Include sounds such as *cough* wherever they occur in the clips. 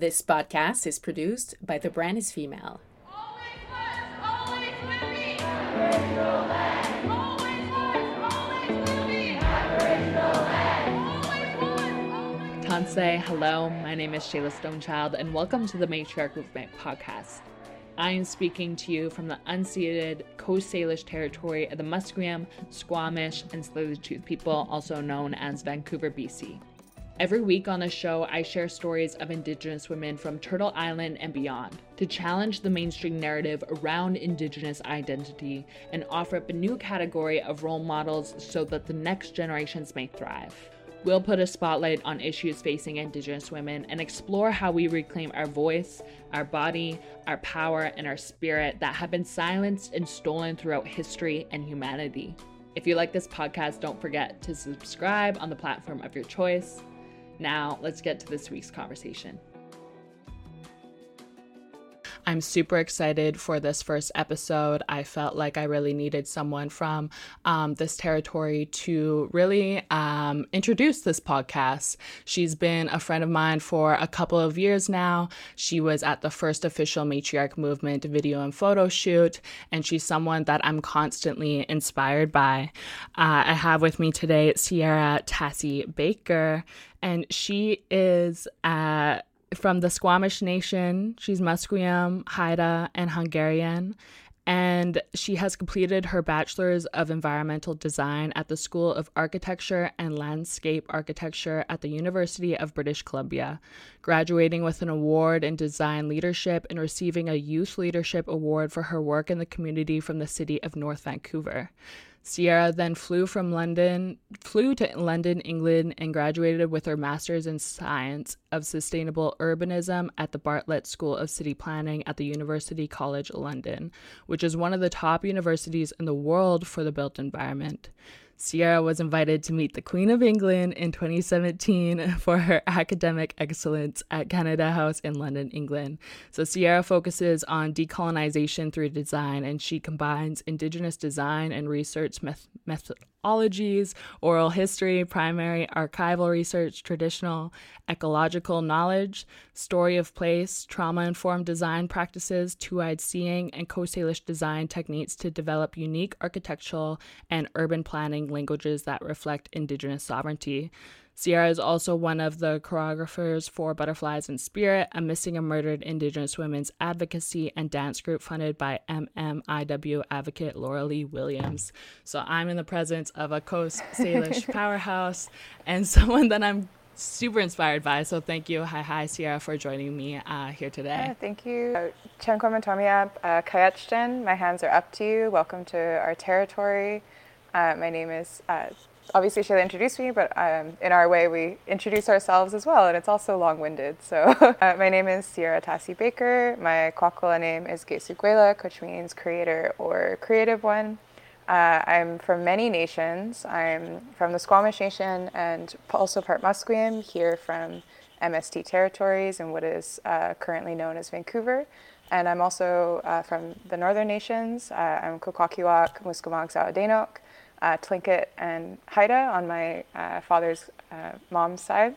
This podcast is produced by The Brand is Female. Tansi, hello. My name is Shayla Stonechild, and welcome to the Matriarch Movement podcast. I am speaking to you from the unceded Coast Salish territory of the Musqueam, Squamish, and Tsleil-Waututh people, also known as Vancouver, BC. Every week on the show, I share stories of Indigenous women from Turtle Island and beyond to challenge the mainstream narrative around Indigenous identity and offer up a new category of role models so that the next generations may thrive. We'll put a spotlight on issues facing Indigenous women and explore how we reclaim our voice, our body, our power, and our spirit that have been silenced and stolen throughout history and humanity. If you like this podcast, don't forget to subscribe on the platform of your choice. Now, let's get to this week's conversation. I'm super excited for this first episode. I felt like I really needed someone from um, this territory to really um, introduce this podcast. She's been a friend of mine for a couple of years now. She was at the first official Matriarch Movement video and photo shoot, and she's someone that I'm constantly inspired by. Uh, I have with me today Sierra Tasi Baker and she is uh, from the Squamish Nation. She's Musqueam, Haida, and Hungarian. And she has completed her Bachelor's of Environmental Design at the School of Architecture and Landscape Architecture at the University of British Columbia, graduating with an award in design leadership and receiving a Youth Leadership Award for her work in the community from the city of North Vancouver. Sierra then flew from London, flew to London, England, and graduated with her master's in science of sustainable urbanism at the Bartlett School of City Planning at the University College London, which is one of the top universities in the world for the built environment. Sierra was invited to meet the Queen of England in 2017 *laughs* for her academic excellence at Canada House in London, England. So, Sierra focuses on decolonization through design and she combines Indigenous design and research meth- methodologies, oral history, primary archival research, traditional ecological knowledge, story of place, trauma informed design practices, two eyed seeing, and Coast Salish design techniques to develop unique architectural and urban planning languages that reflect Indigenous sovereignty. Sierra is also one of the choreographers for Butterflies in Spirit, a missing and murdered Indigenous women's advocacy and dance group funded by MMIW advocate Lorelei Williams. So I'm in the presence of a Coast *laughs* Salish powerhouse and *laughs* someone that I'm super inspired by. So thank you, hi hi Sierra, for joining me uh, here today. Yeah, thank you. Chankwamatomiap uh, Kayachtan, my hands are up to you. Welcome to our territory. Uh, my name is uh, obviously Shayla introduced me, but um, in our way we introduce ourselves as well, and it's also long-winded. So *laughs* uh, my name is Sierra Tasi Baker. My Kwakwala name is Gesuguela, which means creator or creative one. Uh, I'm from many nations. I'm from the Squamish Nation and also part Musqueam, here from MST territories and what is uh, currently known as Vancouver. And I'm also uh, from the Northern Nations. Uh, I'm Kwakwaka'wakw, Musqueam, Sawadenok uh, Tlingit and Haida on my uh, father's uh, mom's side.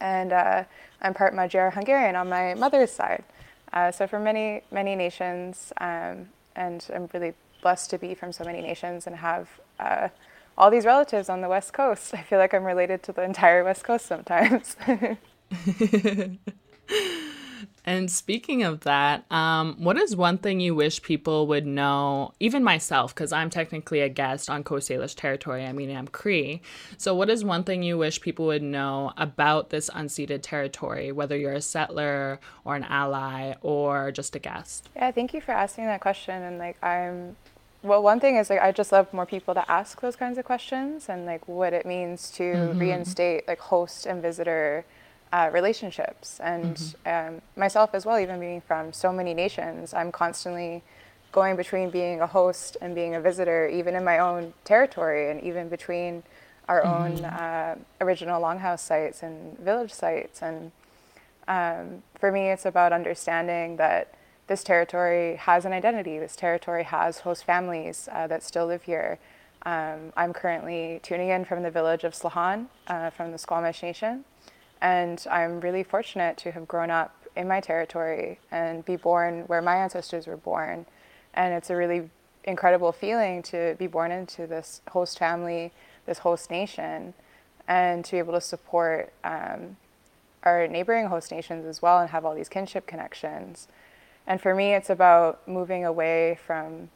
And uh, I'm part Magyar Hungarian on my mother's side. Uh, so from many, many nations, um, and I'm really blessed to be from so many nations and have uh, all these relatives on the West Coast. *laughs* I feel like I'm related to the entire West Coast sometimes. *laughs* *laughs* And speaking of that, um, what is one thing you wish people would know, even myself, because I'm technically a guest on Coast Salish territory, I mean, I'm Cree. So, what is one thing you wish people would know about this unceded territory, whether you're a settler or an ally or just a guest? Yeah, thank you for asking that question. And, like, I'm well, one thing is like I just love more people to ask those kinds of questions and like what it means to mm-hmm. reinstate like host and visitor uh, relationships. And mm-hmm. um, myself as well, even being from so many nations, I'm constantly going between being a host and being a visitor, even in my own territory, and even between our mm-hmm. own uh, original longhouse sites and village sites. And um, for me, it's about understanding that this territory has an identity. This territory has host families uh, that still live here. Um, I'm currently tuning in from the village of Slahan, uh, from the Squamish Nation And I'm really fortunate to have grown up in my territory and be born where my ancestors were born. And it's a really incredible feeling to be born into this host family, this host nation, and to be able to support um, our neighboring host nations as well and have all these kinship connections. And for me, it's about moving away from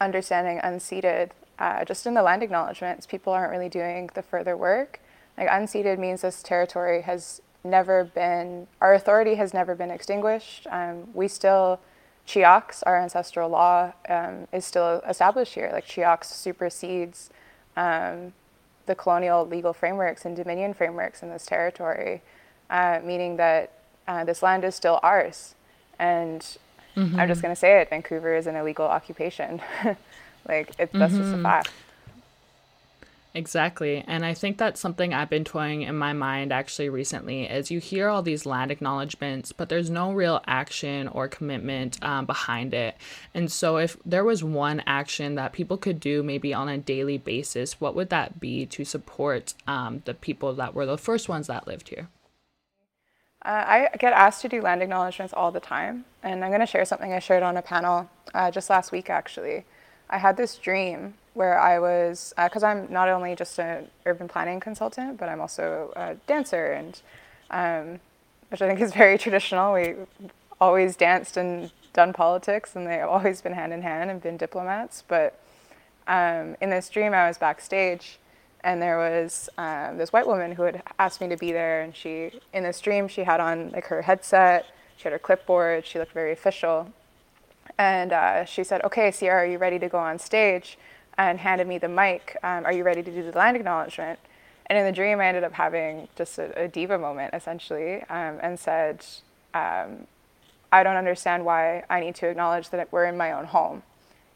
understanding unceded. Uh, just in the land acknowledgements, people aren't really doing the further work. Like unceded means this territory has never been, our authority has never been extinguished. Um, we still, Chiox, our ancestral law, um, is still established here. Like Chiox supersedes um, the colonial legal frameworks and dominion frameworks in this territory, uh, meaning that uh, this land is still ours. And mm-hmm. I'm just going to say it Vancouver is an illegal occupation. *laughs* like, it, that's mm-hmm. just a mm-hmm. fact. Exactly. And I think that's something I've been toying in my mind actually recently is you hear all these land acknowledgments, but there's no real action or commitment um, behind it. And so if there was one action that people could do maybe on a daily basis, what would that be to support um, the people that were the first ones that lived here? Uh, I get asked to do land acknowledgements all the time. And I'm going to share something I shared on a panel uh, just last week actually. I had this dream where I was, because uh, I'm not only just an urban planning consultant, but I'm also a dancer, and um, which I think is very traditional. We always danced and done politics, and they've always been hand in hand and been diplomats. But um, in this dream, I was backstage, and there was um, this white woman who had asked me to be there, and she, in this dream, she had on like her headset, she had her clipboard, she looked very official, and uh, she said, "Okay, Sierra, are you ready to go on stage?" and handed me the mic. Um, are you ready to do the land acknowledgement? And in the dream, I ended up having just a, a diva moment, essentially, um, and said, um, I don't understand why I need to acknowledge that we're in my own home.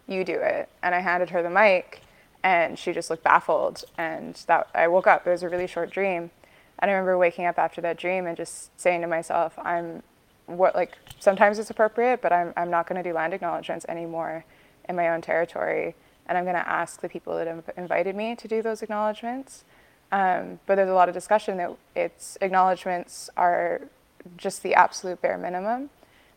You do it. And I handed her the mic, and she just looked baffled. And that I woke up. It was a really short dream. And I remember waking up after that dream and just saying to myself, I'm what like sometimes it's appropriate, but I'm I'm not going to do land acknowledgements anymore in my own territory and I'm going to ask the people that have invited me to do those acknowledgements. Um, but there's a lot of discussion that its acknowledgements are just the absolute bare minimum.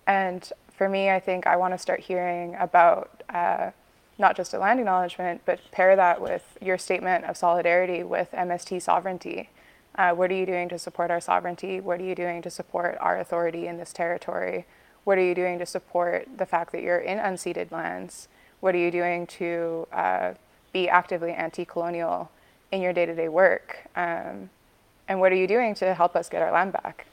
And for me, I think I want to start hearing about uh, not just a land acknowledgement, but pair that with your statement of solidarity with MST sovereignty. Uh, what are you doing to support our sovereignty? What are you doing to support our authority in this territory? What are you doing to support the fact that you're in unceded lands? What are you doing to uh, be actively anti colonial in your day to day work? Um, and what are you doing to help us get our land back?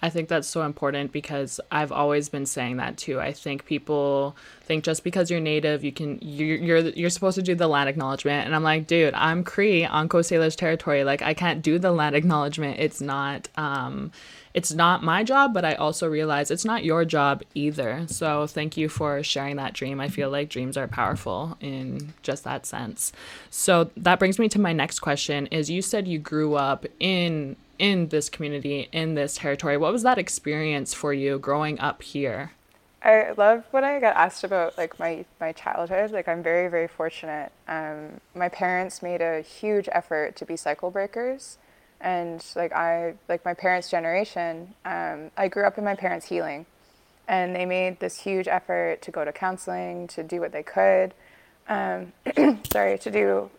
I think that's so important because I've always been saying that too. I think people think just because you're native, you can you're you're, you're supposed to do the land acknowledgement, and I'm like, dude, I'm Cree on Coast Salish territory. Like, I can't do the land *laughs* acknowledgement. It's not um, it's not my job, but I also realize it's not your job either. So thank you for sharing that dream. I feel like dreams are powerful in just that sense. So that brings me to my next question: Is you said you grew up in in this community, in this territory. What was that experience for you growing up here? I love when I get asked about like my, my childhood. Like I'm very, very fortunate. Um, my parents made a huge effort to be cycle breakers. And like I, like my parents' generation, um, I grew up in my parents' healing. And they made this huge effort to go to counseling, to do what they could. Um, *clears throat* sorry, to do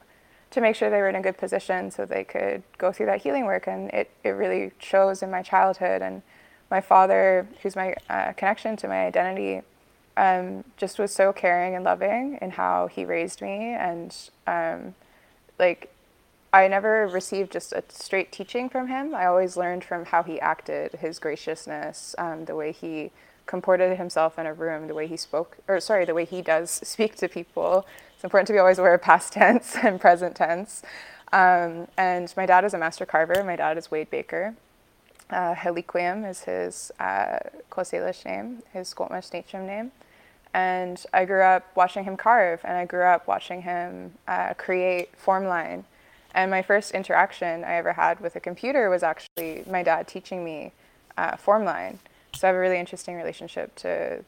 to make sure they were in a good position so they could go through that healing work. And it, it really shows in my childhood. And my father, who's my uh, connection to my identity, um, just was so caring and loving in how he raised me. And um, like, I never received just a straight teaching from him. I always learned from how he acted, his graciousness, um, the way he comported himself in a room, the way he spoke, or sorry, the way he does *laughs* speak to people. It's important to be always aware of past *laughs* tense and present tense. Um, and my dad is a master carver. My dad is Wade Baker. Uh, Heliquium is his uh, name, his Skoltmish Natchem name. And I grew up watching him carve, and I grew up watching him uh, create formline. And my first interaction I ever had with a computer was actually my dad teaching me uh, formline. So I have a really interesting relationship to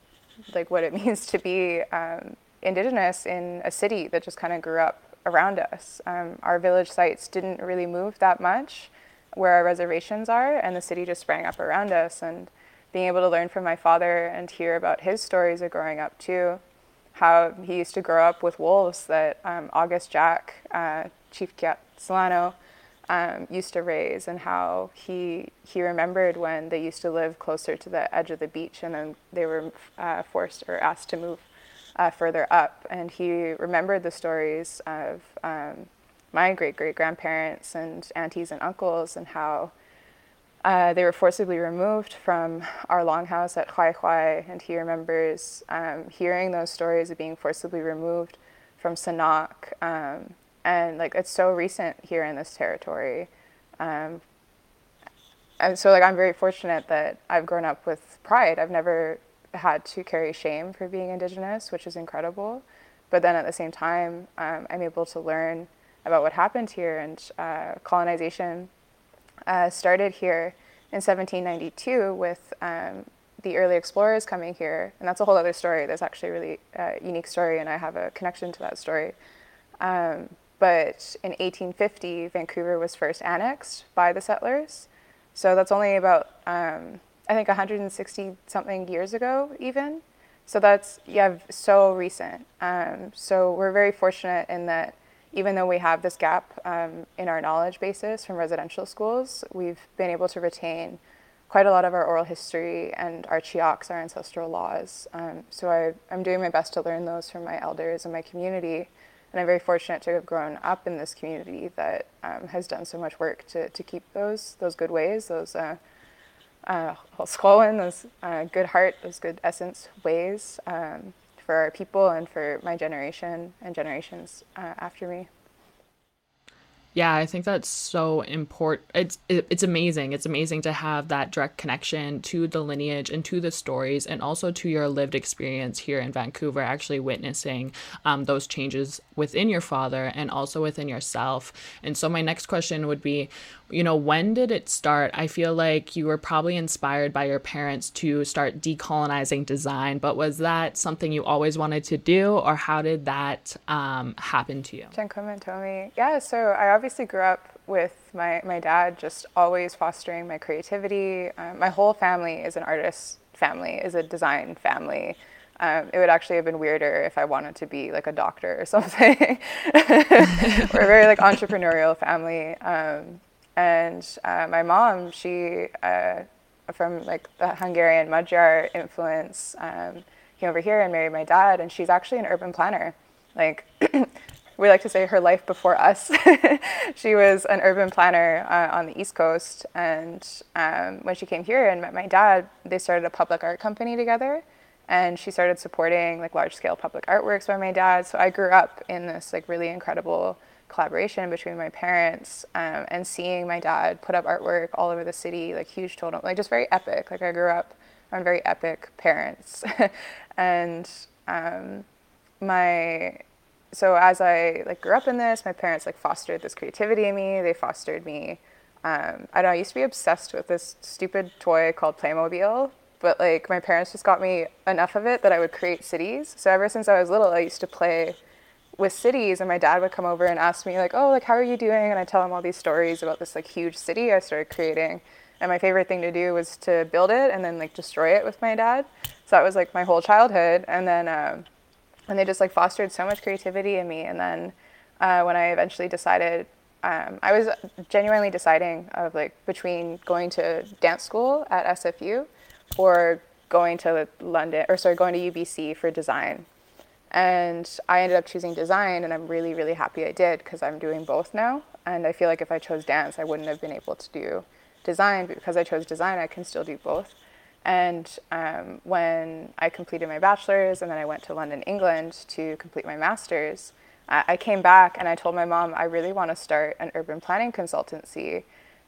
like what it *laughs* means to be um, indigenous in a city that just kind of grew up around us. Um, our village sites didn't really move that much. where our reservations are, and the city just sprang up around us. And being able to learn from my father and hear about his stories of growing up too, how he used to grow up with wolves that um, August Jack, uh, Chief Kiat Solano, um, used to raise, and how he he remembered when they used to live closer to the edge of the beach, and then they were uh, forced or asked to move uh, further up, and he remembered the stories of um, my great great grandparents and aunties and uncles, and how uh, they were forcibly removed from our longhouse at Huay Huay, and he remembers um, hearing those stories of being forcibly removed from Sanak. Um, and like it's so recent here in this territory. Um, and so like I'm very fortunate that I've grown up with pride. I've never had to carry shame for being Indigenous, which is incredible. But then at the same time, um, I'm able to learn about what happened here and uh, colonization uh, started here in 1792 with um, the early explorers coming here, and that's a whole other story. There's actually a really uh, unique story, and I have a connection to that story. Um, but in 1850, Vancouver was first annexed by the settlers. So that's only about, um, I think, 160 something years ago, even. So that's, yeah, so recent. Um, so we're very fortunate in that even though we have this gap um, in our knowledge basis from residential schools, we've been able to retain quite a lot of our oral history and our chioks, our ancestral laws. Um, so I, I'm doing my best to learn those from my elders and my community. And I'm very fortunate to have grown up in this community that um, has done so much work to, to keep those those good ways, those uh, uh, those uh, good heart, those good essence ways. Um, for our people and for my generation and generations uh, after me. Yeah, I think that's so important. It's it's amazing. It's amazing to have that direct connection to the lineage and to the stories, and also to your lived experience here in Vancouver, actually witnessing um, those changes within your father and also within yourself. And so, my next question would be, you know, when did it start? I feel like you were probably inspired by your parents to start decolonizing design, but was that something you always wanted to do, or how did that um, happen to you? Clement told me, yeah. So I obviously grew up with my my dad just always fostering my creativity. Um, my whole family is an artist family, is a design family. Um, it would actually have been weirder if I wanted to be like a doctor or *laughs* something. *laughs* We're a very like entrepreneurial family. Um, and uh, my mom, she, uh, from like the Hungarian Magyar influence, um, came over here and married my dad, and she's actually an urban planner. Like, *clears throat* we like to say her life before us. *laughs* she was an urban planner uh, on the East Coast, and um, when she came here and met my dad, they started a public art company together. And she started supporting like large scale public artworks by my dad. So I grew up in this like really incredible collaboration between my parents um, and seeing my dad put up artwork all over the city, like huge totem, like just very epic. Like I grew up on very epic parents, *laughs* and um, my so as I like grew up in this, my parents like fostered this creativity in me. They fostered me. Um, I don't know. I used to be obsessed with this stupid toy called Playmobil, but like my parents just got me enough of it that I would create cities. So ever since I was little, I used to play with cities and my dad would come over and ask me like oh like how are you doing? And i tell him all these stories about this like huge city i started creating. And my favorite thing to do was to build it and then like destroy it with my dad. So that was like my whole childhood. And then um, and they just like fostered so much creativity in me. And then uh, when i eventually decided um, i was genuinely deciding of like between going to dance school at sfu or going to london or sorry going to ubc for design and I ended up choosing design, and I'm really, really happy I did because I'm doing both now. And I feel like if I chose dance, I wouldn't have been able to do design. But because I chose design, I can still do both. And um, when I completed my bachelor's and then I went to London, England to complete my master's, I, came back and I told my mom, I really want to start an urban planning consultancy.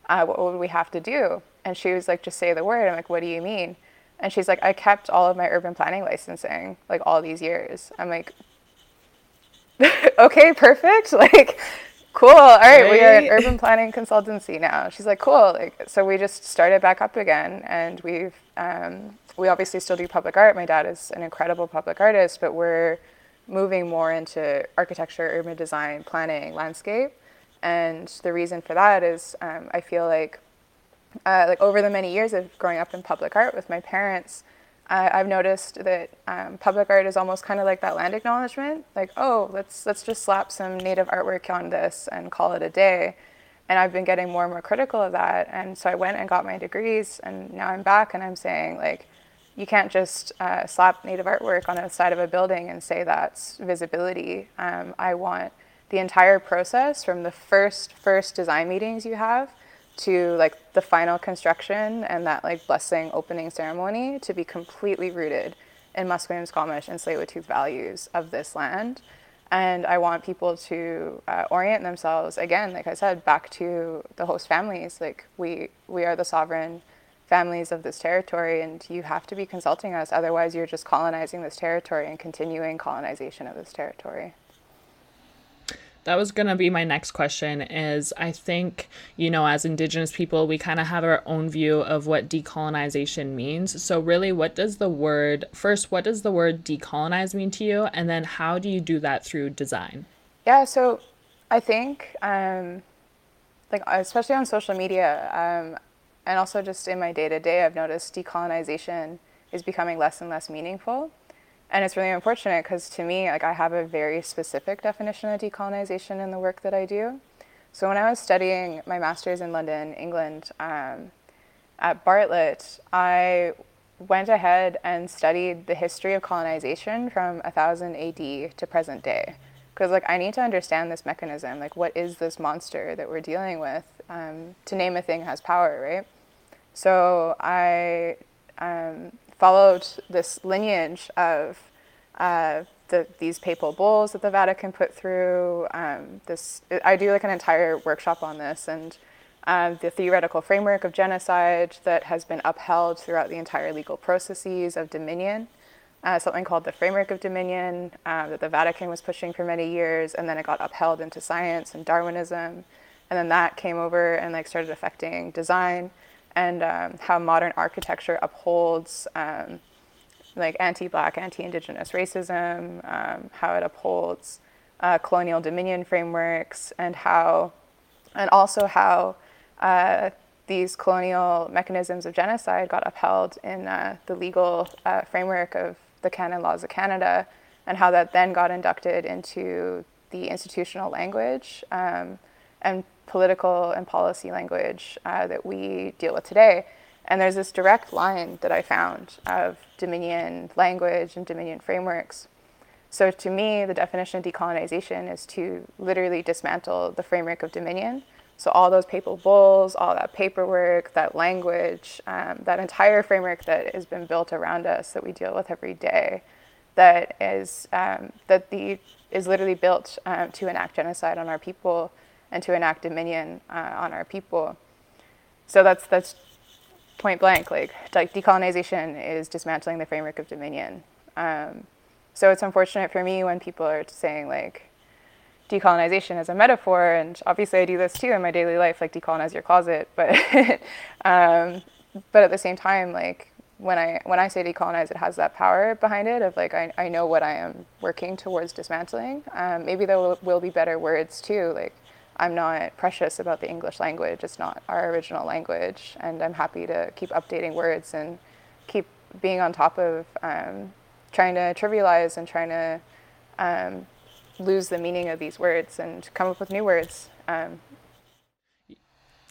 Uh, what would we have to do? And she was like, just say the word. I'm like, what do you mean? And she's like, I kept all of my urban planning licensing like all these years. I'm like, *laughs* okay, perfect. *laughs* Like, cool. All right, right, we are an urban planning consultancy now. She's like, cool. Like, so we just started back up again, and we've um, we obviously still do public art. My dad is an incredible public artist, but we're moving more into architecture, urban design, planning, landscape. And the reason for that is um, I feel like, uh, like over the many years of growing up in public art with my parents, uh, I've noticed that um, public art is almost kind of like that land acknowledgement. Like, oh, let's let's just slap some native artwork on this and call it a day. And I've been getting more and more critical of that. And so I went and got my degrees, and now I'm back and I'm saying like, you can't just uh, slap native artwork on the side of a building and say that's visibility. Um, I want the entire process from the first first design meetings you have to like the final construction and that like blessing opening ceremony to be completely rooted in Musqueam, Squamish, and Tsleil-Waututh values of this land. And I want people to uh, orient themselves again, like I said, back to the host families. Like we we are the sovereign families of this territory, and you have to be consulting us. Otherwise, you're just colonizing this territory and continuing colonization of this territory that was going to be my next question is i think you know as indigenous people we kind of have our own view of what decolonization means. So really what does the word first what does the word decolonize mean to you? And then how do you do that through design? Yeah so i think um, like especially on social media um, and also just in my day-to-day i've noticed decolonization is becoming less and less meaningful and it's really unfortunate because to me, like I have a very specific definition of decolonization in the work that I do. So when I was studying my master's in London, England, um, at Bartlett, I went ahead and studied the history of colonization from 1000 AD to present day. Because like I need to understand this mechanism. Like what is this monster that we're dealing with? Um, to name a thing has power, right? So I um, followed this lineage of uh, the, these papal bulls that the Vatican put through. Um, this I do like an entire workshop on this and uh, the theoretical framework of genocide that has been upheld throughout the entire legal processes of dominion. Uh, something called the framework of dominion uh, that the Vatican was pushing for many years, and then it got upheld into science and Darwinism, and then that came over and like started affecting design and um, how modern architecture upholds um, like anti-black, anti-indigenous racism, um, how it upholds uh, colonial dominion frameworks, and how, and also how uh, these colonial mechanisms of genocide got upheld in uh, the legal uh, framework of the canon laws of Canada, and how that then got inducted into the institutional language um, and political and policy language uh, that we deal with today. And there's this direct line that I found of Dominion language and Dominion frameworks. So to me, the definition of decolonization is to literally dismantle the framework of Dominion. So all those papal bulls, all that paperwork, that language, um, that entire framework that has been built around us that we deal with every day, that is um, that the is literally built um, to enact genocide on our people and to enact dominion uh, on our people. So that's that's point blank. Like like decolonization is dismantling the framework of dominion. Um, so it's unfortunate for me when people are saying like decolonization as a metaphor, and obviously I do this too in my daily life, like decolonize your closet. But *laughs* um, but at the same time, like when I when I say decolonize, it has that power behind it of like I, I know what I am working towards dismantling. Um, maybe there will, will be better words too, like I'm not precious about the English language. It's not our original language, and I'm happy to keep updating words and keep being on top of um, trying to trivialize and trying to um, lose the meaning of these words and come up with new words. Um,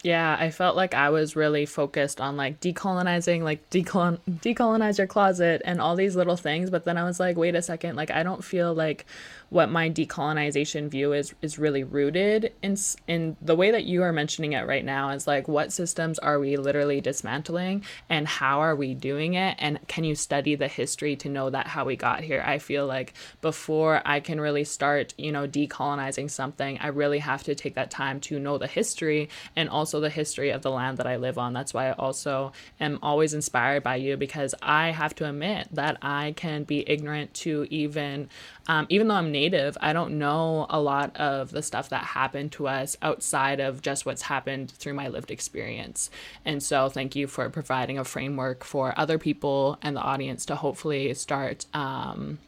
yeah, I felt like I was really focused on like decolonizing, like decolon decolonize your closet and all these little things. But then I was like, wait a second, like I don't feel like what my decolonization view is is really rooted in in the way that you are mentioning it right now is like what systems are we literally dismantling and how are we doing it? And can you study the history to know that how we got here? I feel like before i can really start you know decolonizing something i really have to take that time to know the history and also the history of the land that i live on. That's why i also am always inspired by you because i have to admit that i can be ignorant to even um, even though I'm native, I don't know a lot of the stuff that happened to us outside of just what's happened through my lived experience. And so, thank you for providing a framework for other people and the audience to hopefully start. Um,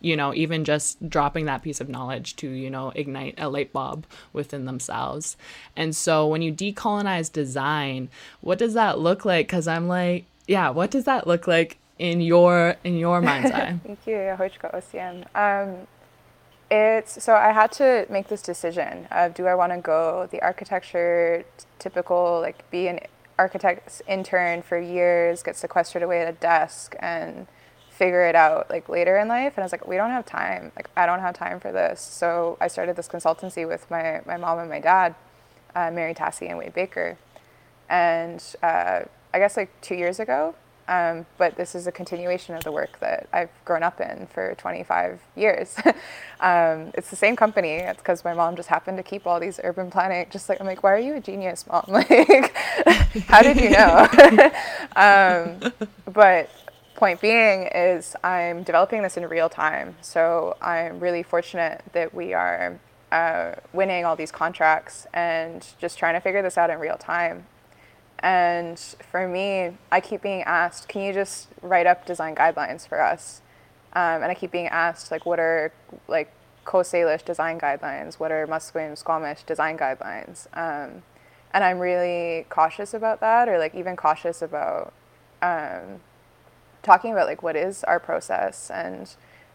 you know, even just dropping that piece of knowledge to, you know, ignite a light bulb within themselves. And so when you decolonize design, what does that look like? Because I'm like, yeah, what does that look like in your in your mind's *laughs* eye? Thank you, Um, it's so I had to make this decision of do I want to go the architecture typical like be an architect's intern for years, get sequestered away at a desk and figure it out like later in life? And I was like we don't have time. Like I don't have time for this. So I started this consultancy with my, my mom and my dad uh, Mary Tasi and Wade Baker. And uh, I guess like two years ago um, but this is a continuation of the work that I've grown up in for 25 years. *laughs* um, it's the same company. It's because my mom just happened to keep all these urban planning. Just like I'm like, why are you a genius, mom? *laughs* Like, how did you know? *laughs* um, but point being is I'm developing this in real time. So I'm really fortunate that we are uh, winning all these contracts and just trying to figure this out in real time. And for me, I keep being asked, can you just write up design guidelines for us? Um, and I keep being asked, like, what are like Coast Salish design guidelines? What are Musqueam Squamish design guidelines? Um, and I'm really cautious about that, or like even cautious about um, talking about like what is our process and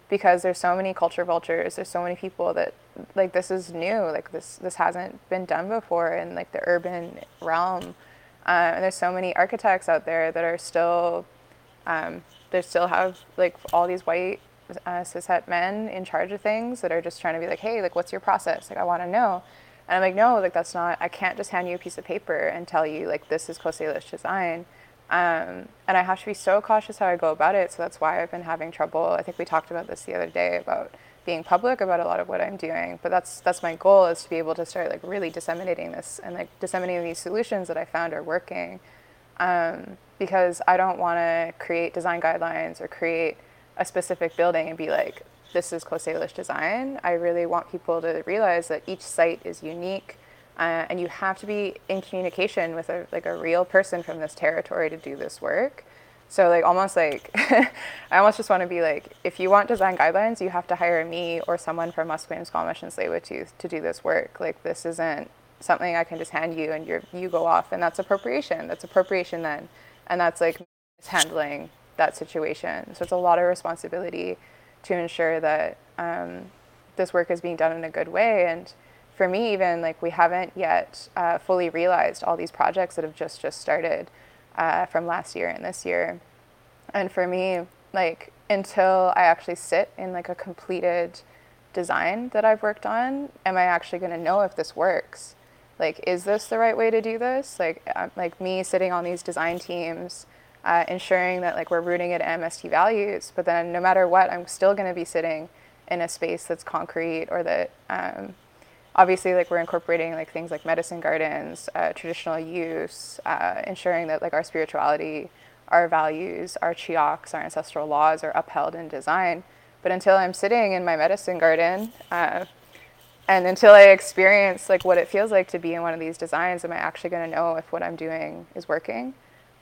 because there's so many culture vultures there's so many people that like this is new like this this hasn't been done before in like the urban realm uh, and there's so many architects out there that are still um, they still have like all these white uh, cishet men in charge of things that are just trying to be like hey like what's your process like i want to know and i'm like no like that's not i can't just hand you a piece of paper and tell you like this is Coast design um, and I have to be so cautious how I go about it. So that's why I've been having trouble. I think we talked about this the other day about being public about a lot of what I'm doing. But that's that's my goal is to be able to start like really disseminating this and like disseminating these solutions that I found are working. Um, because I don't want to create design guidelines or create a specific building and be like, this is Coast Salish design. I really want people to realize that each site is unique uh, and you have to be in communication with a like a real person from this territory to do this work. So like almost like *laughs* I almost just want to be like if you want design guidelines, you have to hire me or someone from Musqueam, Squamish, and Tsleil-Waututh to do this work. Like this isn't something I can just hand you and you you go off and that's appropriation. That's appropriation then, and that's like handling that situation. So it's a lot of responsibility to ensure that um, this work is being done in a good way and for me even like we haven't yet uh, fully realized all these projects that have just just started uh, from last year and this year. And for me like until i actually sit in like a completed design that i've worked on am i actually going to know if this works? Like is this the right way to do this? Like um, like me sitting on these design teams uh, ensuring that like we're rooting at mst values but then no matter what i'm still going to be sitting in a space that's concrete or that um, obviously like we're incorporating like things like medicine gardens uh, traditional use uh, ensuring that like our spirituality our values our chioks our ancestral laws are upheld in design but until i'm sitting in my medicine garden uh, and until i experience like what it feels like to be in one of these designs am i actually going to know if what i'm doing is working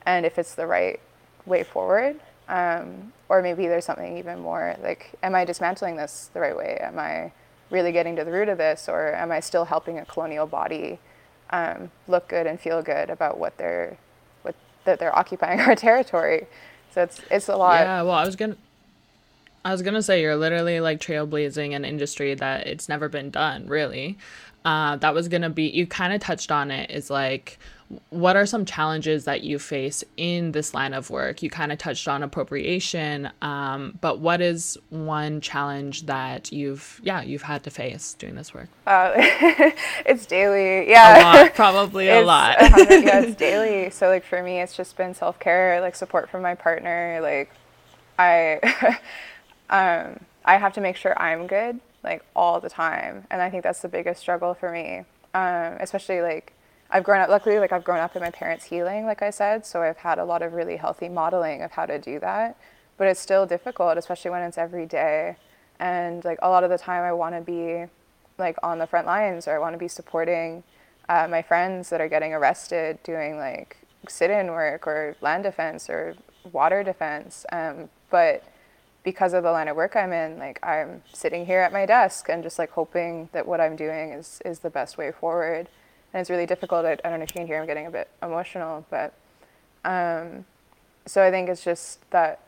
and if it's the right way forward? Um, or maybe there's something even more like am i dismantling this the right way? Am i really getting to the root of this, or am I still helping a colonial body um, look good and feel good about what they're what that they're *laughs* occupying our territory? So it's it's a lot. Yeah, well, I was gonna. I was gonna say you're literally like trailblazing an industry that it's never been done, really. Uh, that was gonna be you kind of touched on it. Is like what are some challenges that you face in this line of work? You kind of touched on appropriation, um, but what is one challenge that you've, yeah, you've had to face doing this work? Uh, *laughs* it's daily, yeah. A lot, *laughs* probably a lot. yeah, it's *laughs* daily. So like for me, it's just been self care, like support from my partner. Like I, um, I have to make sure I'm good, like all the time, and I think that's the biggest struggle for me, um, especially like I've grown up, luckily, like I've grown up in my parents' healing, like I said, so I've had a lot of really healthy modeling of how to do that. But it's still difficult, especially when it's every day. And like a lot of the time, I want to be like on the front lines or I want to be supporting uh, my friends that are getting arrested doing like sit in work or land defense or water defense. Um, but because of the line of work I'm in, like I'm sitting here at my desk and just like hoping that what I'm doing is is the best way forward. And it's really difficult. I, I don't know if you can hear I'm getting a bit emotional, but um, so I think it's just that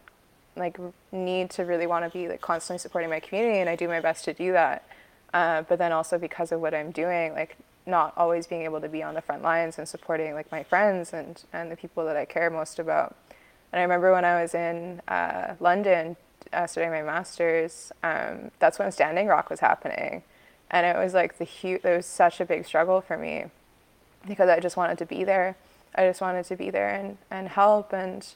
like need to really want to be like constantly supporting my community, and I do my best to do that. Uh, but then also because of what I'm doing, like not always being able to be on the front lines and supporting like my friends and and the people that I care most about. And I remember when I was in uh, London uh, studying my master's, um, that's when Standing Rock was happening. And it was like the huge, it was such a big struggle for me because I just wanted to be there. I just wanted to be there and, and help. And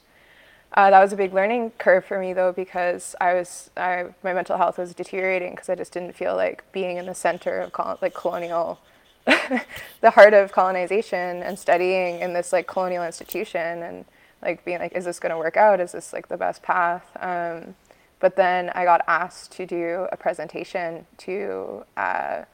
uh, that was a big learning curve for me though, because I was, I, my mental health was deteriorating because I just didn't feel like being in the center of col- like colonial, *laughs* the heart of colonization and studying in this like colonial institution and like being like, is this going to work out? Is this like the best path? Um, but then I got asked to do a presentation to uh,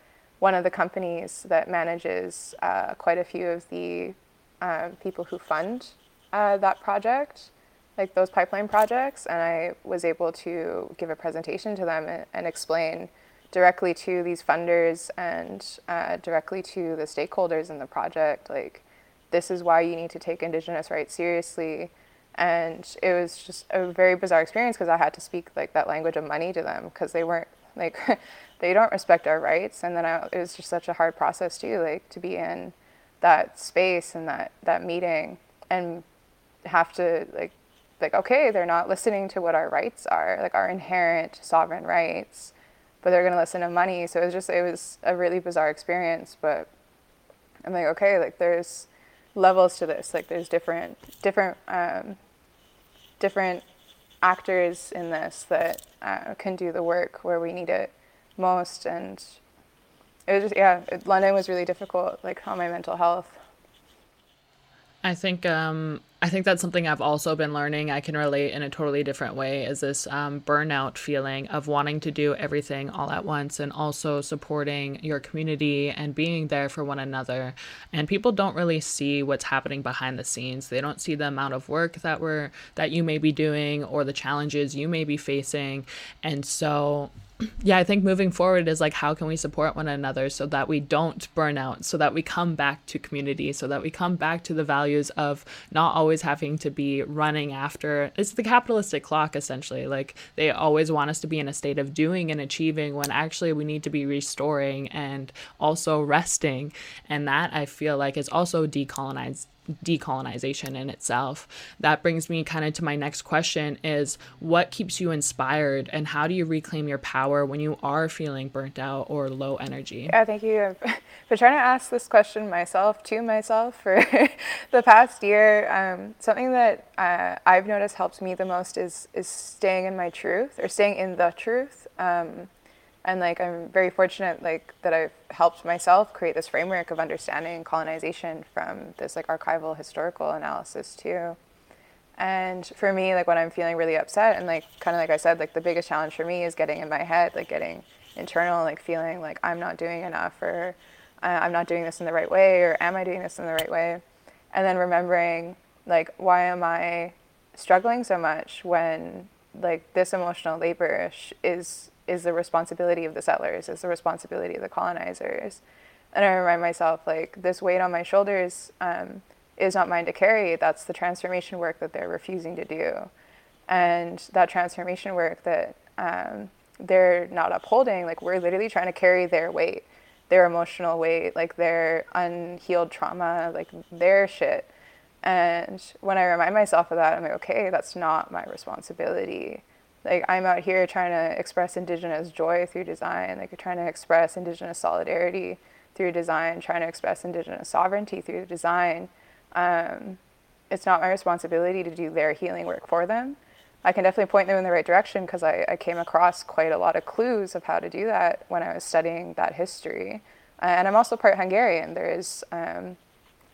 one of the companies that manages uh, quite a few of the um, people who fund uh, that project, like those pipeline projects. And I was able to give a presentation to them and, and explain directly to these funders and uh, directly to the stakeholders in the project, like, this is why you need to take Indigenous rights seriously and it was just a very bizarre experience because I had to speak like that language of money to them because they weren't like *laughs* they don't respect our rights and then I, it was just such a hard process too like to be in that space and that that meeting and have to like like okay they're not listening to what our rights are like our inherent sovereign rights but they're going to listen to money so it was just it was a really bizarre experience but i'm like okay like there's levels to this. Like there's different different um, different actors in this that uh, can do the work where we need it most. And it was just yeah, it, London was really difficult, like on my mental health. I think um, I think that's something I've also been learning. I can relate in a totally different way. Is this um, burnout feeling of wanting to do everything all at once and also supporting your community and being there for one another. And people don't really see what's happening behind the scenes. They don't see the amount of work that we're that you may be doing or the challenges you may be facing. And so yeah, I think moving forward is like how can we support one another so that we don't burn out, so that we come back to community, so that we come back to the values of not always having to be running after it's the capitalistic clock essentially. Like they always want us to be in a state of doing and achieving when actually we need to be restoring and also resting. And that I feel like is also decolonized decolonization in itself. That brings me kind of to my next question is what keeps you inspired and how do you reclaim your power when you are feeling burnt out or low energy? Yeah, thank you. *laughs* Been trying to ask this question myself to myself for *laughs* the past year. Um, something that uh, I've noticed helps me the most is is staying in my truth or staying in the truth. Um, and like i'm very fortunate like that i've helped myself create this framework of understanding colonization from this like archival historical analysis too. And for me like when i'm feeling really upset and like kind of like i said like the biggest challenge for me is getting in my head like getting internal like feeling like i'm not doing enough or uh, i'm not doing this in the right way or am i doing this in the right way? And then remembering like why am i struggling so much when like this emotional labor is is the responsibility of the settlers, is the responsibility of the colonizers. And I remind myself, like, this weight on my shoulders um, is not mine to carry. That's the transformation work that they're refusing to do. And that transformation work that um, they're not upholding, like, we're literally trying to carry their weight, their emotional weight, like, their unhealed trauma, like, their shit. And when I remind myself of that, I'm like, okay, that's not my responsibility like I'm out here trying to express indigenous joy through design, like trying to express indigenous solidarity through design, trying to express indigenous sovereignty through design. Um, it's not my responsibility to do their healing work for them. I can definitely point them in the right direction because I, I, came across quite a lot of clues of how to do that when I was studying that history. Uh, and I'm also part Hungarian. There is um,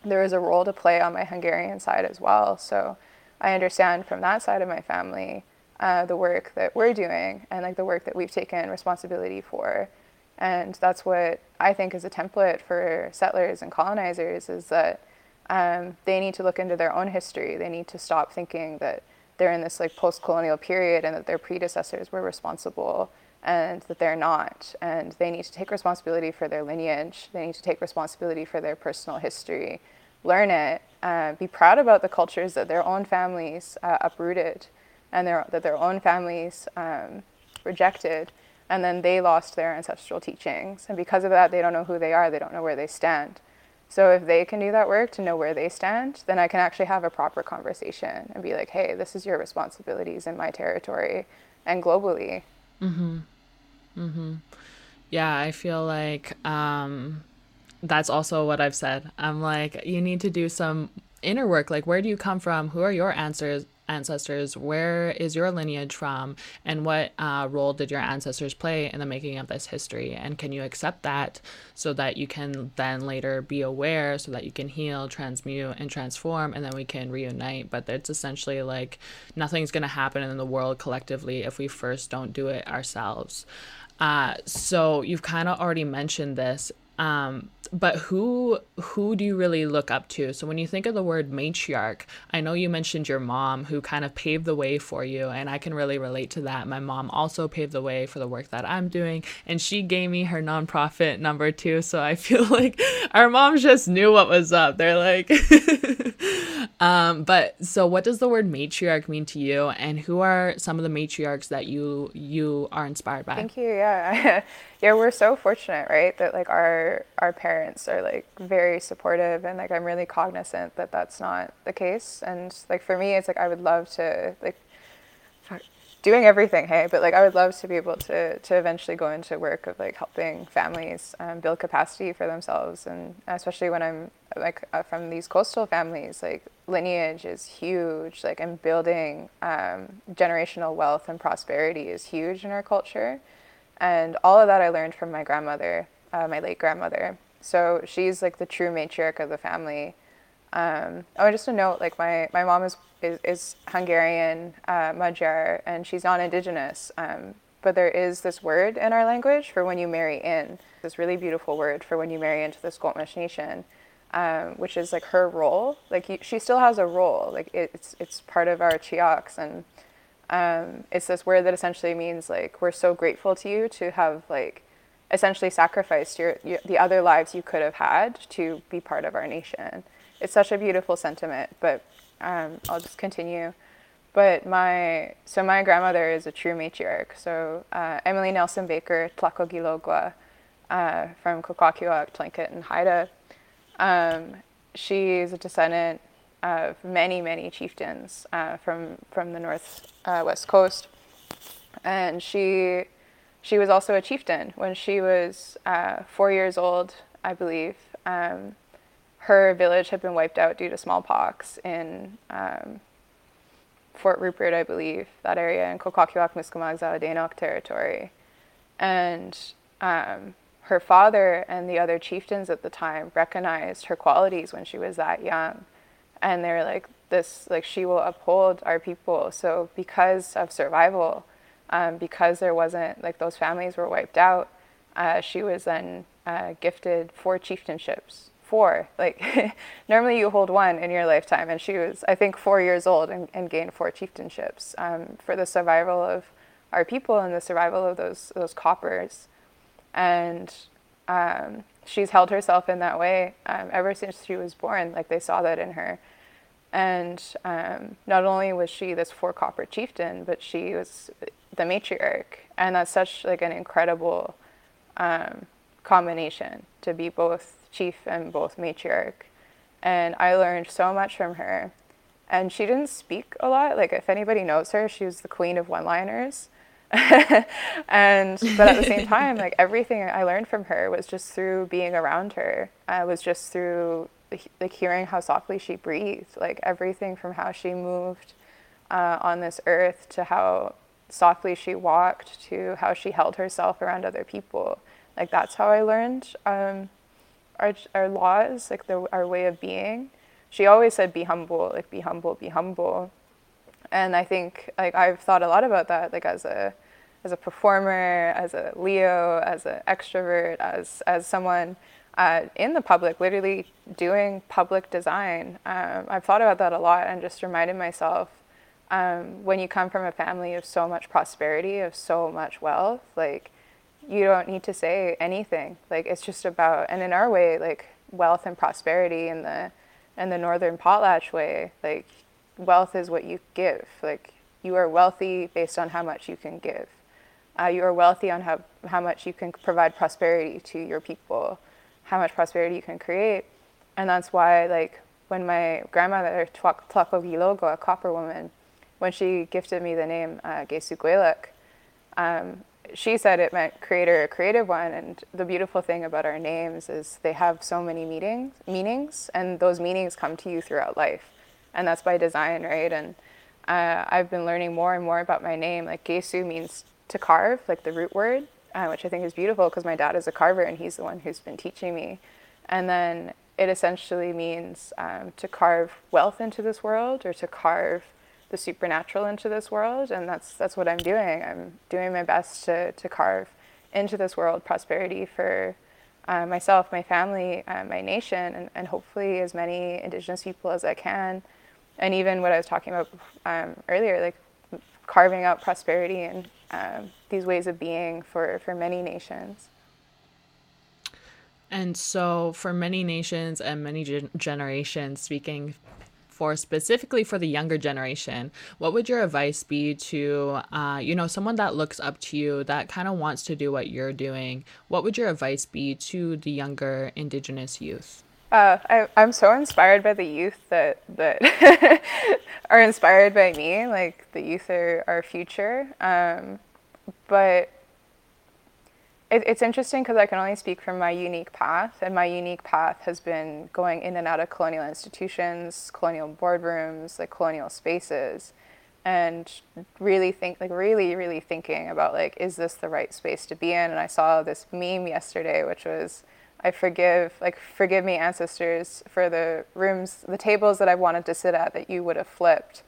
there is a role to play on my Hungarian side as well. So I understand from that side of my family uh, the work that we're doing and like the work that we've taken responsibility for. And that's what I think is a template for settlers and colonizers is that um, they need to look into their own history. They need to stop thinking that they're in this like post-colonial period and that their predecessors were responsible and that they're not. And they need to take responsibility for their lineage. They need to take responsibility for their personal history. Learn it. Uh, be proud about the cultures that their own families uh, uprooted and their, that their own families um, rejected and then they lost their ancestral teachings and because of that they don't know who they are they don't know where they stand so if they can do that work to know where they stand, then I can actually have a proper conversation and be like, hey, this is your responsibilities in my territory and globally. Mhm. Mhm. Yeah, I feel like um that's also what I've said. I'm like you need to do some inner work like where do you come from? Who are your answers ancestors? Where is your lineage from? And what uh, role did your ancestors play in the making of this history? And can you accept that so that you can then later be aware so that you can heal, transmute, and transform, and then we can reunite? But it's essentially like nothing's going to happen in the world collectively if we first don't do it ourselves. Uh, so you've kind of already mentioned this um, but who who do you really look up to? So when you think of the word matriarch, I know you mentioned your mom who kind of paved the way for you, and I can really relate to that. My mom also paved the way for the work that I'm doing, and she gave me her nonprofit number too. So I *laughs* feel like our moms just knew what was up. They're like, *laughs* um, but so what does the word matriarch mean to you, and who are some of the matriarchs that you you are inspired by? Thank you. Yeah. *laughs* yeah, we're so fortunate, right? That like our our parents are like very supportive, and like I'm really cognizant that that's not the case. And like for me, it's like I would love to like doing everything, hey, but like I would love to be able to to eventually go into work of like helping families um, build capacity for themselves, and especially when I'm like uh, from these coastal families, like lineage is huge, like and building um, generational wealth and prosperity is huge in our culture. And all of that I learned from my grandmother, uh, my late grandmother. So she's like the true matriarch of the family. Um, oh, just a note, like my, my mom is, is, is Hungarian, uh, Magyar, and she's non-indigenous. Um, but there is this word in our language for when you marry in, this really beautiful word for when you marry into the Squamish Nation, um, which is like her role. Like she still has a role. Like it, it's, it's part of our Chiaks and um, it's this word that essentially means like we're so grateful to you to have like essentially sacrificed your, your, the other lives you could have had to be part of our nation. It's such a beautiful sentiment, but um, I'll just continue. But my so my grandmother is a true matriarch. So uh, Emily Nelson Baker Tlacogilogua uh, from Kwakwaka'wakw, Tlingit, and Haida. Um, she's a descendant of many, many chieftains uh, from from the north uh, west coast, and she she was also a chieftain when she was uh, four years old, I believe. Um, her village had been wiped out due to smallpox in um, Fort Rupert, I believe, that area in Kwakwaka'wakw, Miskamag, territory, and um, her father and the other chieftains at the time recognized her qualities when she was that young and they're like this like she will uphold our people. So because of survival um, because there wasn't like those families were wiped out uh, she was then uh, gifted four chieftainships four like *laughs* normally you hold one in your lifetime. And she was i think four years old and, and gained four chieftainships um, for the survival of our people and the survival of those those coppers. And um, she's held herself in that way um, ever since she was born like they saw that in her and um, not only was she this four copper chieftain, but she was the matriarch, and that's such like an incredible um, combination to be both chief and both matriarch. And I learned so much from her. And she didn't speak a lot. Like if anybody knows her, she was the queen of one-liners. *laughs* and but at the same *laughs* time, like everything I learned from her was just through being around her. I was just through like hearing how softly she breathed, like everything from how she moved uh, on this earth to how softly she walked to how she held herself around other people. Like that's how I learned um, our our laws, like the, our way of being. She always said, "Be humble, like be humble, be humble," and I think like I've thought a lot about that, like as a as a performer, as a Leo, as an extrovert, as as someone uh, in the public, literally doing public design. Um, I've thought about that a lot and just reminded myself um, when you come from a family of so much prosperity, of so much wealth, like you don't need to say anything. Like it's just about, and in our way, like wealth and prosperity in the in the northern potlatch way, like wealth is what you give. Like you are wealthy based on how much you can give. Uh, you are wealthy on how how much you can provide prosperity to your people, how much prosperity you can create, and that's why like when my grandmother Tlakogilogo, a copper woman, when she gifted me the name uh, Gesuguelak, um, she said it meant creator a creative one. And the beautiful thing about our names is they have so many meanings meanings and those meanings come to you throughout life. And that's by design right? And uh, i've been learning more and more about my name. Like gesu means to carve like the root word uh, which i think is beautiful because my dad is a carver and he's the one who's been teaching me and then it essentially means um, to carve wealth into this world or to carve the supernatural into this world, and that's that's what I'm doing. I'm doing my best to to carve into this world prosperity for uh, myself, my family, uh, my nation, and, and hopefully as many Indigenous people as I can. And even what I was talking about um, earlier, like carving out prosperity and um, these ways of being for, for many nations. And so, for many nations and many gen- generations, speaking for specifically for the younger generation, what would your advice be to, uh, you know, someone that looks up to you that kind of wants to do what you're doing? What would your advice be to the younger Indigenous youth? Uh, I, I'm so inspired by the youth that that *laughs* are inspired by me. Like the youth are our future. Um, but it, it's interesting because I can only speak from my unique path, and my unique path has been going in and out of colonial institutions, colonial boardrooms, like colonial spaces, and really think like really really thinking about like is this the right space to be in? And I saw this meme yesterday, which was I forgive like forgive me ancestors for the rooms, the tables that I wanted to sit at that you would have flipped.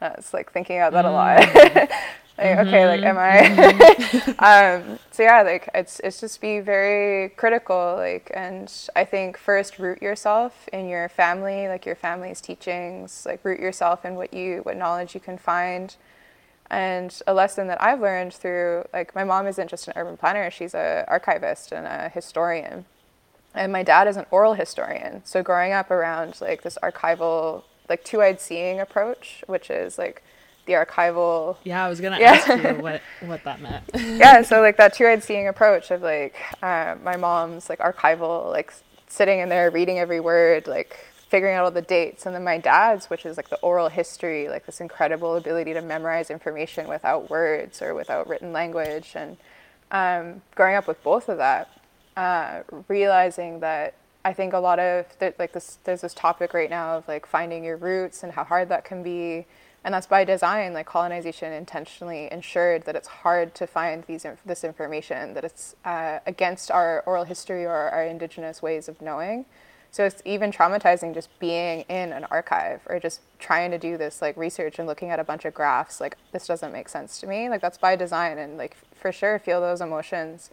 Uh, it's like thinking about that mm. a lot. *laughs* Like, mm-hmm. okay, like, am mm-hmm. I? *laughs* um, so yeah, like, it's it's just be very critical, like, and I think first root yourself in your family, like your family's teachings, like root yourself in what you what knowledge you can find. And a lesson that I've learned through, like, my mom isn't just an urban planner; she's an archivist and a historian, and my dad is an oral historian. So growing up around like this archival, like two-eyed seeing approach, which is like the archival. Yeah, I was gonna yeah. ask you what *laughs* what that meant. yeah, so *laughs* like that two-eyed seeing approach of like uh, my mom's like archival, like sitting in there reading every word, like figuring out all the dates, and then my dad's, which is like the oral history, like this incredible ability to memorize information without words or without written language, and um, growing up with both of that, uh, realizing that I think a lot of like this, there's this topic right now of like finding your roots and how hard that can be. And that's by design like colonization intentionally ensured that it's hard to find these this information that it's uh, against our oral history or our indigenous ways of knowing. So it's even traumatizing just being in an archive or just trying to do this like research and looking at a bunch of graphs like this doesn't make sense to me. Like that's by design and like for sure feel those emotions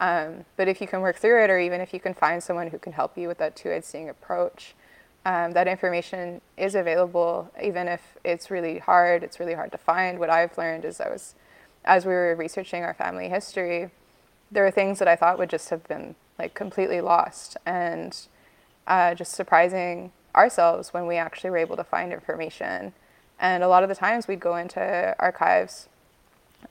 um, but if you can work through it or even if you can find someone who can help you with that two-eyed seeing approach um, that information is available, even if it's really hard. It's really hard to find. What I've learned is I was, as we were researching our family history, there were things that I thought would just have been like completely lost, and uh, just surprising ourselves when we actually were able to find information. And a lot of the times we'd go into archives,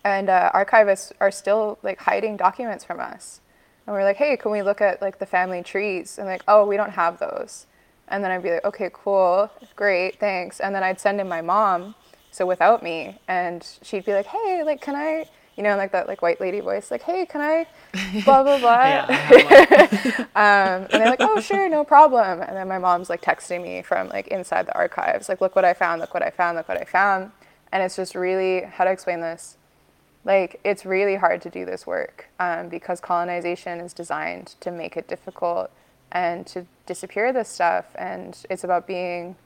and uh, archivists are still like hiding documents from us. And we're like, hey, can we look at like the family trees? And like, oh, we don't have those. And then I'd be like, okay, cool, great, thanks. And then I'd send in my mom, so without me, and she'd be like, hey, like, can I, you know, like that like white lady voice, like, hey, can I, *laughs* blah blah blah. *laughs* um, and they're like, oh sure, no problem. And then my mom's like texting me from like inside the archives, like, look what I found, look what I found, look what I found. And it's just really how to explain this. Like it's really hard to do this work um, because colonization is designed to make it difficult and to disappear this stuff. And it's about being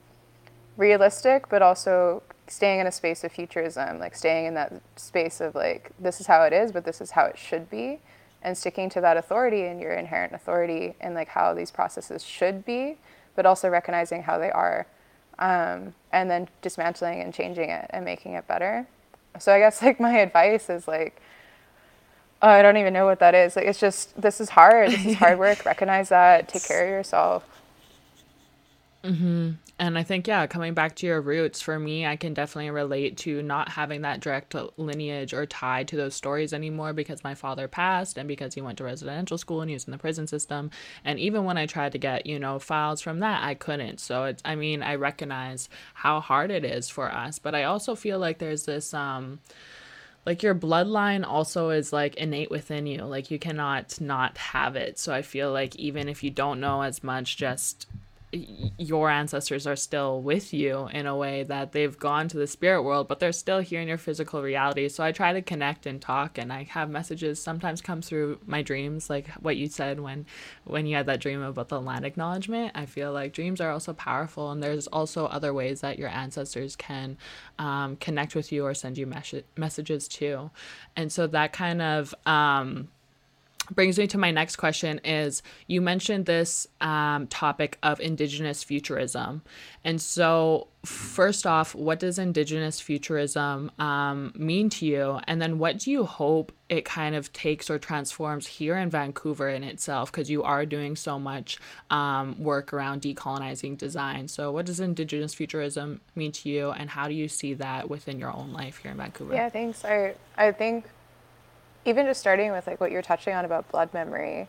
realistic, but also staying in a space of futurism, like staying in that space of like, this is how it is, but this is how it should be. And sticking to that authority and your inherent authority and like how these processes should be, but also recognizing how they are. um, and then dismantling and changing it and making it better. So I guess *laughs* like my advice is like, oh, I don't even know what that is. Like it's just this is hard. This is hard *laughs* work. Recognize that. Take care of yourself. Mm-hmm. And I think, yeah, coming back to your roots, for me, I can definitely relate to not having that direct lineage or tie to those stories anymore because my father passed and because he went to residential school and he was in the prison system. And even when I tried to get, you know, files from that, I couldn't. So it's, I mean, I recognize how hard it is for us. But I also feel like there's this, um, like your bloodline also is like innate within you like you cannot not have it so i feel like even if you don't know as much just your ancestors are still with you in a way that they've gone to the spirit world but they're still here in your physical reality. So i try to connect and talk and i have messages sometimes come through my dreams like what you said when when you had that dream about the land acknowledgement. I feel like dreams are also powerful and there's also other ways that your ancestors can um, connect with you or send you mes- messages too. And so that kind of um, brings me to my next question is you mentioned this um, topic of indigenous futurism. And so first off what does indigenous futurism um, mean to you? And then what do you hope it kind of takes or transforms here in vancouver in itself? Because you are doing so much um, work around decolonizing design. So what does indigenous futurism mean to you? And how do you see that within your own life here in vancouver? Yeah thanks. I, I think even just starting with like what you're touching on about blood memory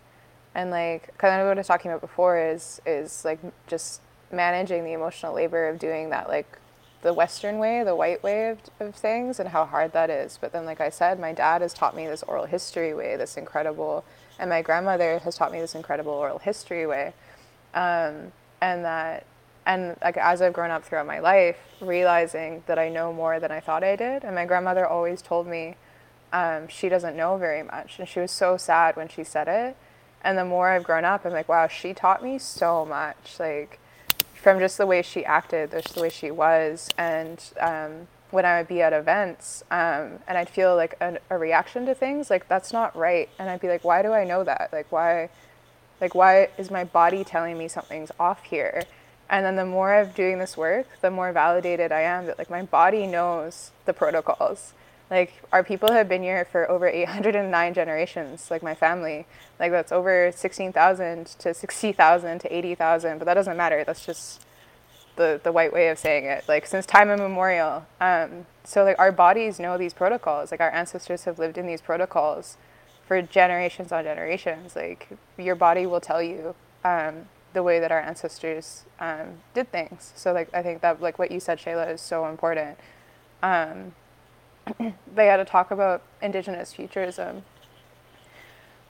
and like kind of what I was talking about before is is like just managing the emotional labor of doing that like the western way the white way of, of things and how hard that is. But then like i said my dad has taught me this oral history way this incredible and my grandmother has taught me this incredible oral history way. Um, and that and like as i've grown up throughout my life realizing that i know more than i thought i did. And my grandmother always told me um, she doesn't know very much. And she was so sad when she said it. And the more I've grown up, I'm like, wow, she taught me so much. Like, from just the way she acted, just the way she was. And um, when I would be at events um, and I'd feel like a, a, reaction to things, like, that's not right. And I'd be like, why do I know that? Like, why? Like, why is my body telling me something's off here? And then the more I'm doing this work, the more validated I am that, like, my body knows the protocols like our people have been here for over 809 generations like my family. Like that's over 16000 to 60000 to 80000 but that doesn't matter. That's just the, the white way of saying it. Like since time immemorial. Um, so like our bodies know these protocols. Like our ancestors have lived in these protocols for generations on generations. Like your body will tell you um, the way that our ancestors um, did things. So like i think that like what you said shayla is so important. Um, *clears throat* they had to talk about Indigenous futurism.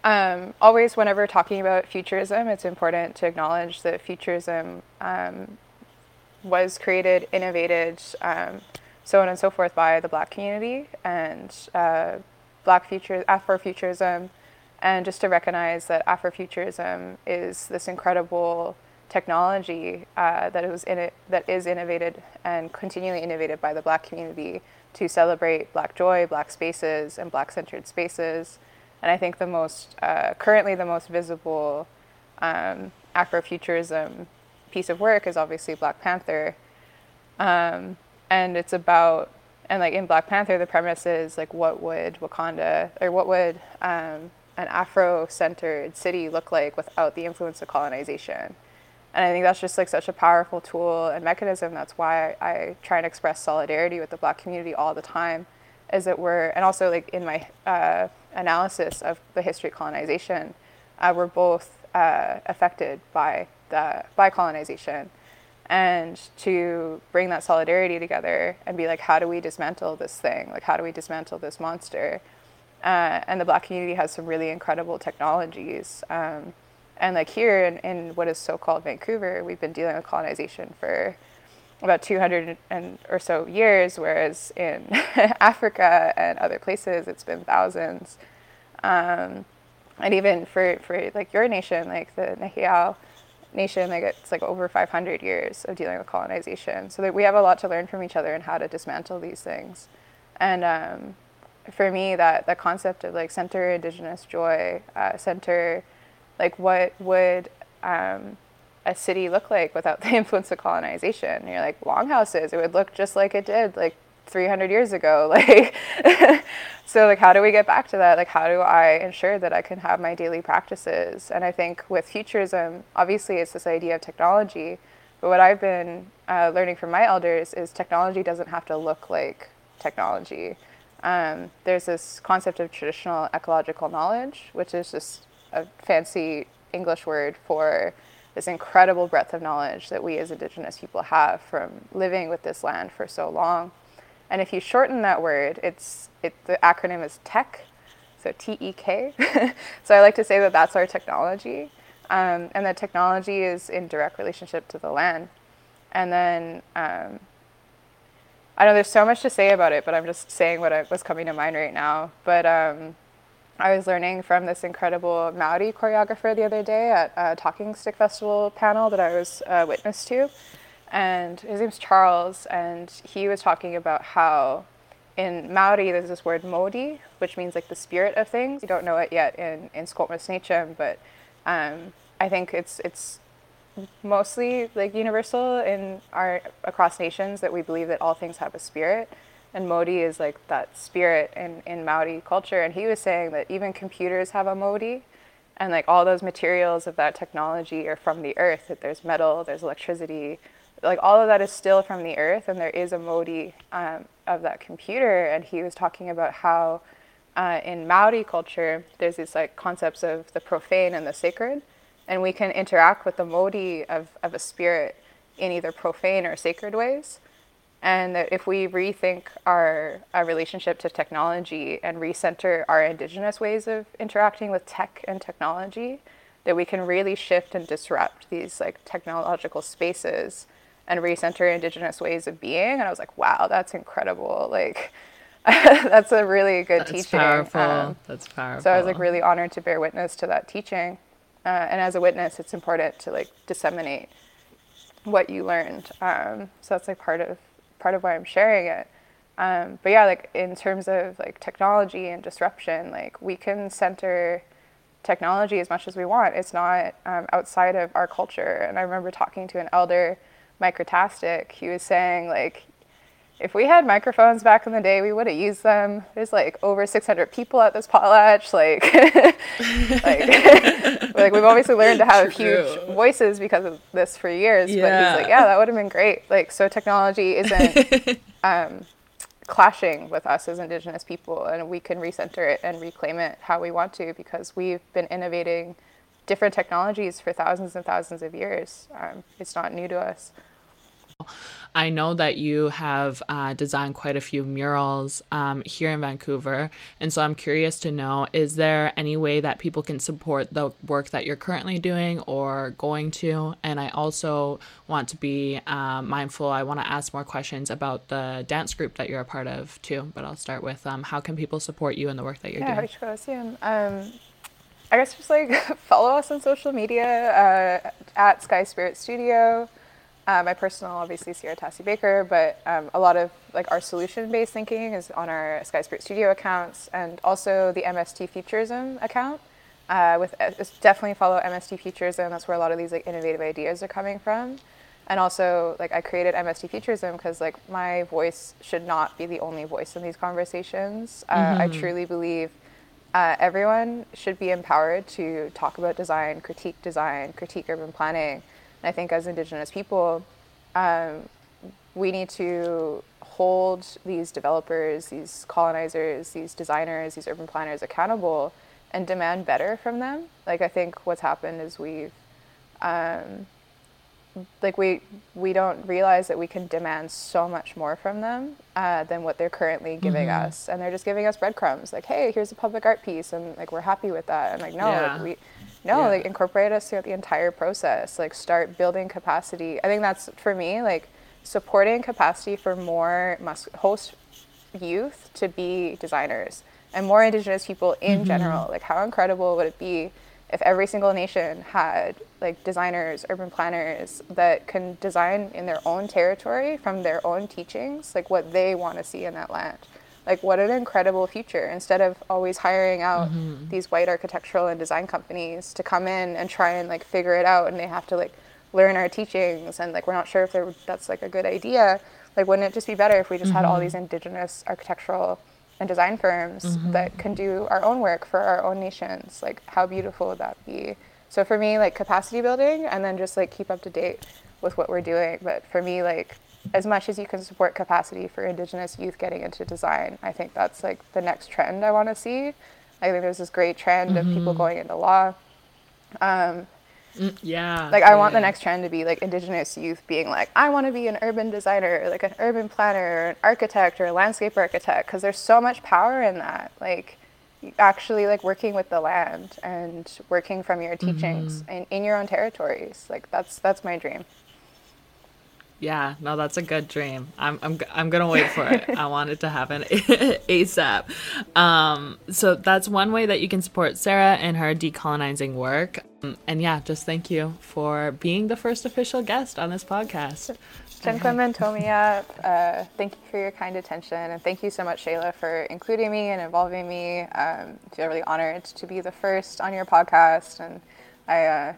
Um, always, whenever talking about futurism, it's important to acknowledge that futurism um, was created, innovated, um, so on and so forth by the Black community and uh, Black future Afrofuturism, and just to recognize that Afrofuturism is this incredible technology uh, that was in it, that is innovated and continually innovated by the Black community to celebrate Black joy, Black spaces, and Black centered spaces. And I think the most, uh, currently the most visible um, Afrofuturism piece of work is obviously Black Panther. Um, and it's about, and like in Black Panther, the premise is like, what would Wakanda, or what would um, an Afro centered city look like without the influence of colonization? And I think that's just like such a powerful tool and mechanism. That's why I, I try and express solidarity with the Black community all the time. Is that we're, and also like in my uh, analysis of the history of colonization, uh, we're both uh, affected by the by colonization, and to bring that solidarity together and be like, how do we dismantle this thing? Like, how do we dismantle this monster? Uh, and the Black community has some really incredible technologies. Um, and like here in, in what is so-called Vancouver, we've been dealing with colonization for about 200 and or so years, whereas in *laughs* Africa and other places, it's been thousands. Um, and even for, for like your nation, like the Nehiyaw nation, like it's like over 500 years of dealing with colonization. So that we have a lot to learn from each other and how to dismantle these things. And um, for me, that, that concept of like center Indigenous joy, uh, center like what would um, a city look like without the *laughs* influence of colonization? And you're like, longhouses, it would look just like it did like 300 years ago. *laughs* Like, so like, how do we get back to that? Like, how do I ensure that I can have my daily practices? And I think with futurism, obviously it's this idea of technology, but what I've been uh, learning from my elders is technology doesn't have to look like technology. Um, there's this concept of traditional ecological knowledge, which is just a fancy English word for this incredible breadth of knowledge that we as Indigenous people have from living with this land for so long. And if you shorten that word, it's it, the acronym is TEK, so T E K. *laughs* so I like to say that that's our technology, um, and that technology is in direct relationship to the land. And then um, I know there's so much to say about it, but I'm just saying what I, was coming to mind right now. But um, I was learning from this incredible Maori choreographer the other day at a Talking Stick Festival panel that I was uh, witness to. And his name's Charles, and he was talking about how in Maori there's this word mauri, which means like the spirit of things. You don't know it yet in, in Skoltmas Nachum, but um, I think it's it's mostly like universal in our across nations that we believe that all things have a spirit and mauri is like that spirit in, in Maori culture. And he was saying that even computers have a mauri, and like all those materials of that technology are from the earth. That there's metal, there's electricity, like all of that is still from the earth, and there is a mauri um, of that computer. And he was talking about how uh, in Maori culture there's these like concepts of the profane and the sacred, and we can interact with the mauri of, of a spirit in either profane or sacred ways and that if we rethink our, our relationship to technology and recenter our indigenous ways of interacting with tech and technology that we can really shift and disrupt these like technological spaces and recenter indigenous ways of being. And i was like wow that's incredible. Like *laughs* that's a really good that's teaching powerful. Um, that's powerful so i was like really honored to bear witness to that teaching. Uh, and as a witness it's important to like disseminate what you learned. Um, so that's like part of part of why I'm sharing it. Um, but yeah, like in terms of like technology and disruption, like we can center technology as much as we want. It's not um, outside of our culture. And I remember talking to an elder, Microtastic. He was saying like, if we had microphones back in the day, we would have used them. There's like over 600 people at this potlatch. Like, *laughs* like, *laughs* like, we've obviously learned to have True. huge voices because of this for years. Yeah. But he's like, yeah, that would have been great. Like, so technology isn't *laughs* um, clashing with us as Indigenous people, and we can recenter it and reclaim it how we want to because we've been innovating different technologies for thousands and thousands of years. Um, it's not new to us. I know that you have uh, designed quite a few murals um, here in Vancouver. And so I'm curious to know is there any way that people can support the work that you're currently doing or going to? And I also want to be uh, mindful, I want to ask more questions about the dance group that you're a part of too. But I'll start with um, how can people support you in the work that you're doing? yeah, doing? Um, I guess just like *laughs* follow us on social media uh, at Sky Spirit Studio. Uh, my personal, obviously, is Sierra Tasi Baker, but um, a lot of like our solution-based thinking is on our Sky Spirit Studio accounts, and also the MST Futurism account. Uh, with uh, definitely follow MST Futurism. That's where a lot of these like innovative ideas are coming from. And also, like I created MST Futurism because like my voice should not be the only voice in these conversations. Uh, mm-hmm. I truly believe uh, everyone should be empowered to talk about design, critique design, critique urban planning and I think as Indigenous people, um, we need to hold these developers, these colonizers, these designers, these urban planners accountable and demand better from them. Like I think what's happened is we've um, like we we don't realize that we can demand so much more from them uh, than what they're currently giving mm-hmm. us, and they're just giving us breadcrumbs. Like, hey, here's a public art piece, and like we're happy with that. And like, no, yeah. like, we no, yeah. like incorporate us throughout the entire process. Like start building capacity. I think that's for me, like supporting capacity for more must host youth to be designers and more indigenous people in mm-hmm. general. Like how incredible would it be if every single nation had like designers, urban planners that can design in their own territory from their own teachings, like what they want to see in that land like what an incredible future instead of always hiring out mm-hmm. these white architectural and design companies to come in and try and like figure it out and they have to like learn our teachings and like we're not sure if that's like a good idea like wouldn't it just be better if we just mm-hmm. had all mm-hmm. these indigenous architectural and design firms mm-hmm. that can do our own work for our own nations like how beautiful would that be so for me like capacity building and then just like keep up to date with what we're doing but for me like as much as you can support capacity for indigenous youth getting into design i think that's like the next trend i want to see i think there's this great trend mm-hmm. of people mm-hmm. going into law um, Mm, yeah. Like I yeah. want the next trend to be like indigenous youth being like I want to be an urban designer, like an urban planner, or an architect or a landscape architect because there's so much power in that. Like actually like working with the land and working from your teachings mm-hmm. in, in your own territories. Like that's that's my dream. Yeah, no, that's a good dream. I'm I'm I'm gonna wait for it. I want it to happen *laughs* ASAP. Um, so that's one way that you can support Sierra in her decolonizing work. Um, and yeah, just thank you for being the first official guest on this podcast. Chenkwemben Tomiap, uh, thank you for your kind attention, and thank you so much, Shayla, for including me and involving me. Um, I feel really honored to be the first on your podcast, and I uh,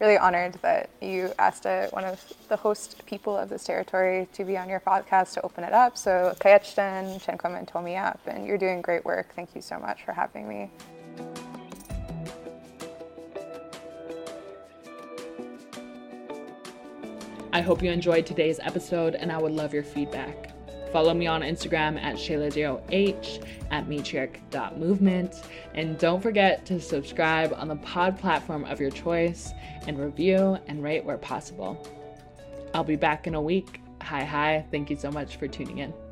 really honored that you asked a, uh, one of the host people of this territory to be on your podcast to open it up. So, Kayachtan, Chenkom, and Tomi up, and you're doing great work. Thank you so much for having me. I hope you enjoyed today's episode, and I would love your feedback. Follow me on Instagram at ShaylaJOH, at matriarch.movement, and don't forget to subscribe on the pod platform of your choice and review and rate where possible. I'll be back in a week. Hi, hi. Thank you so much for tuning in.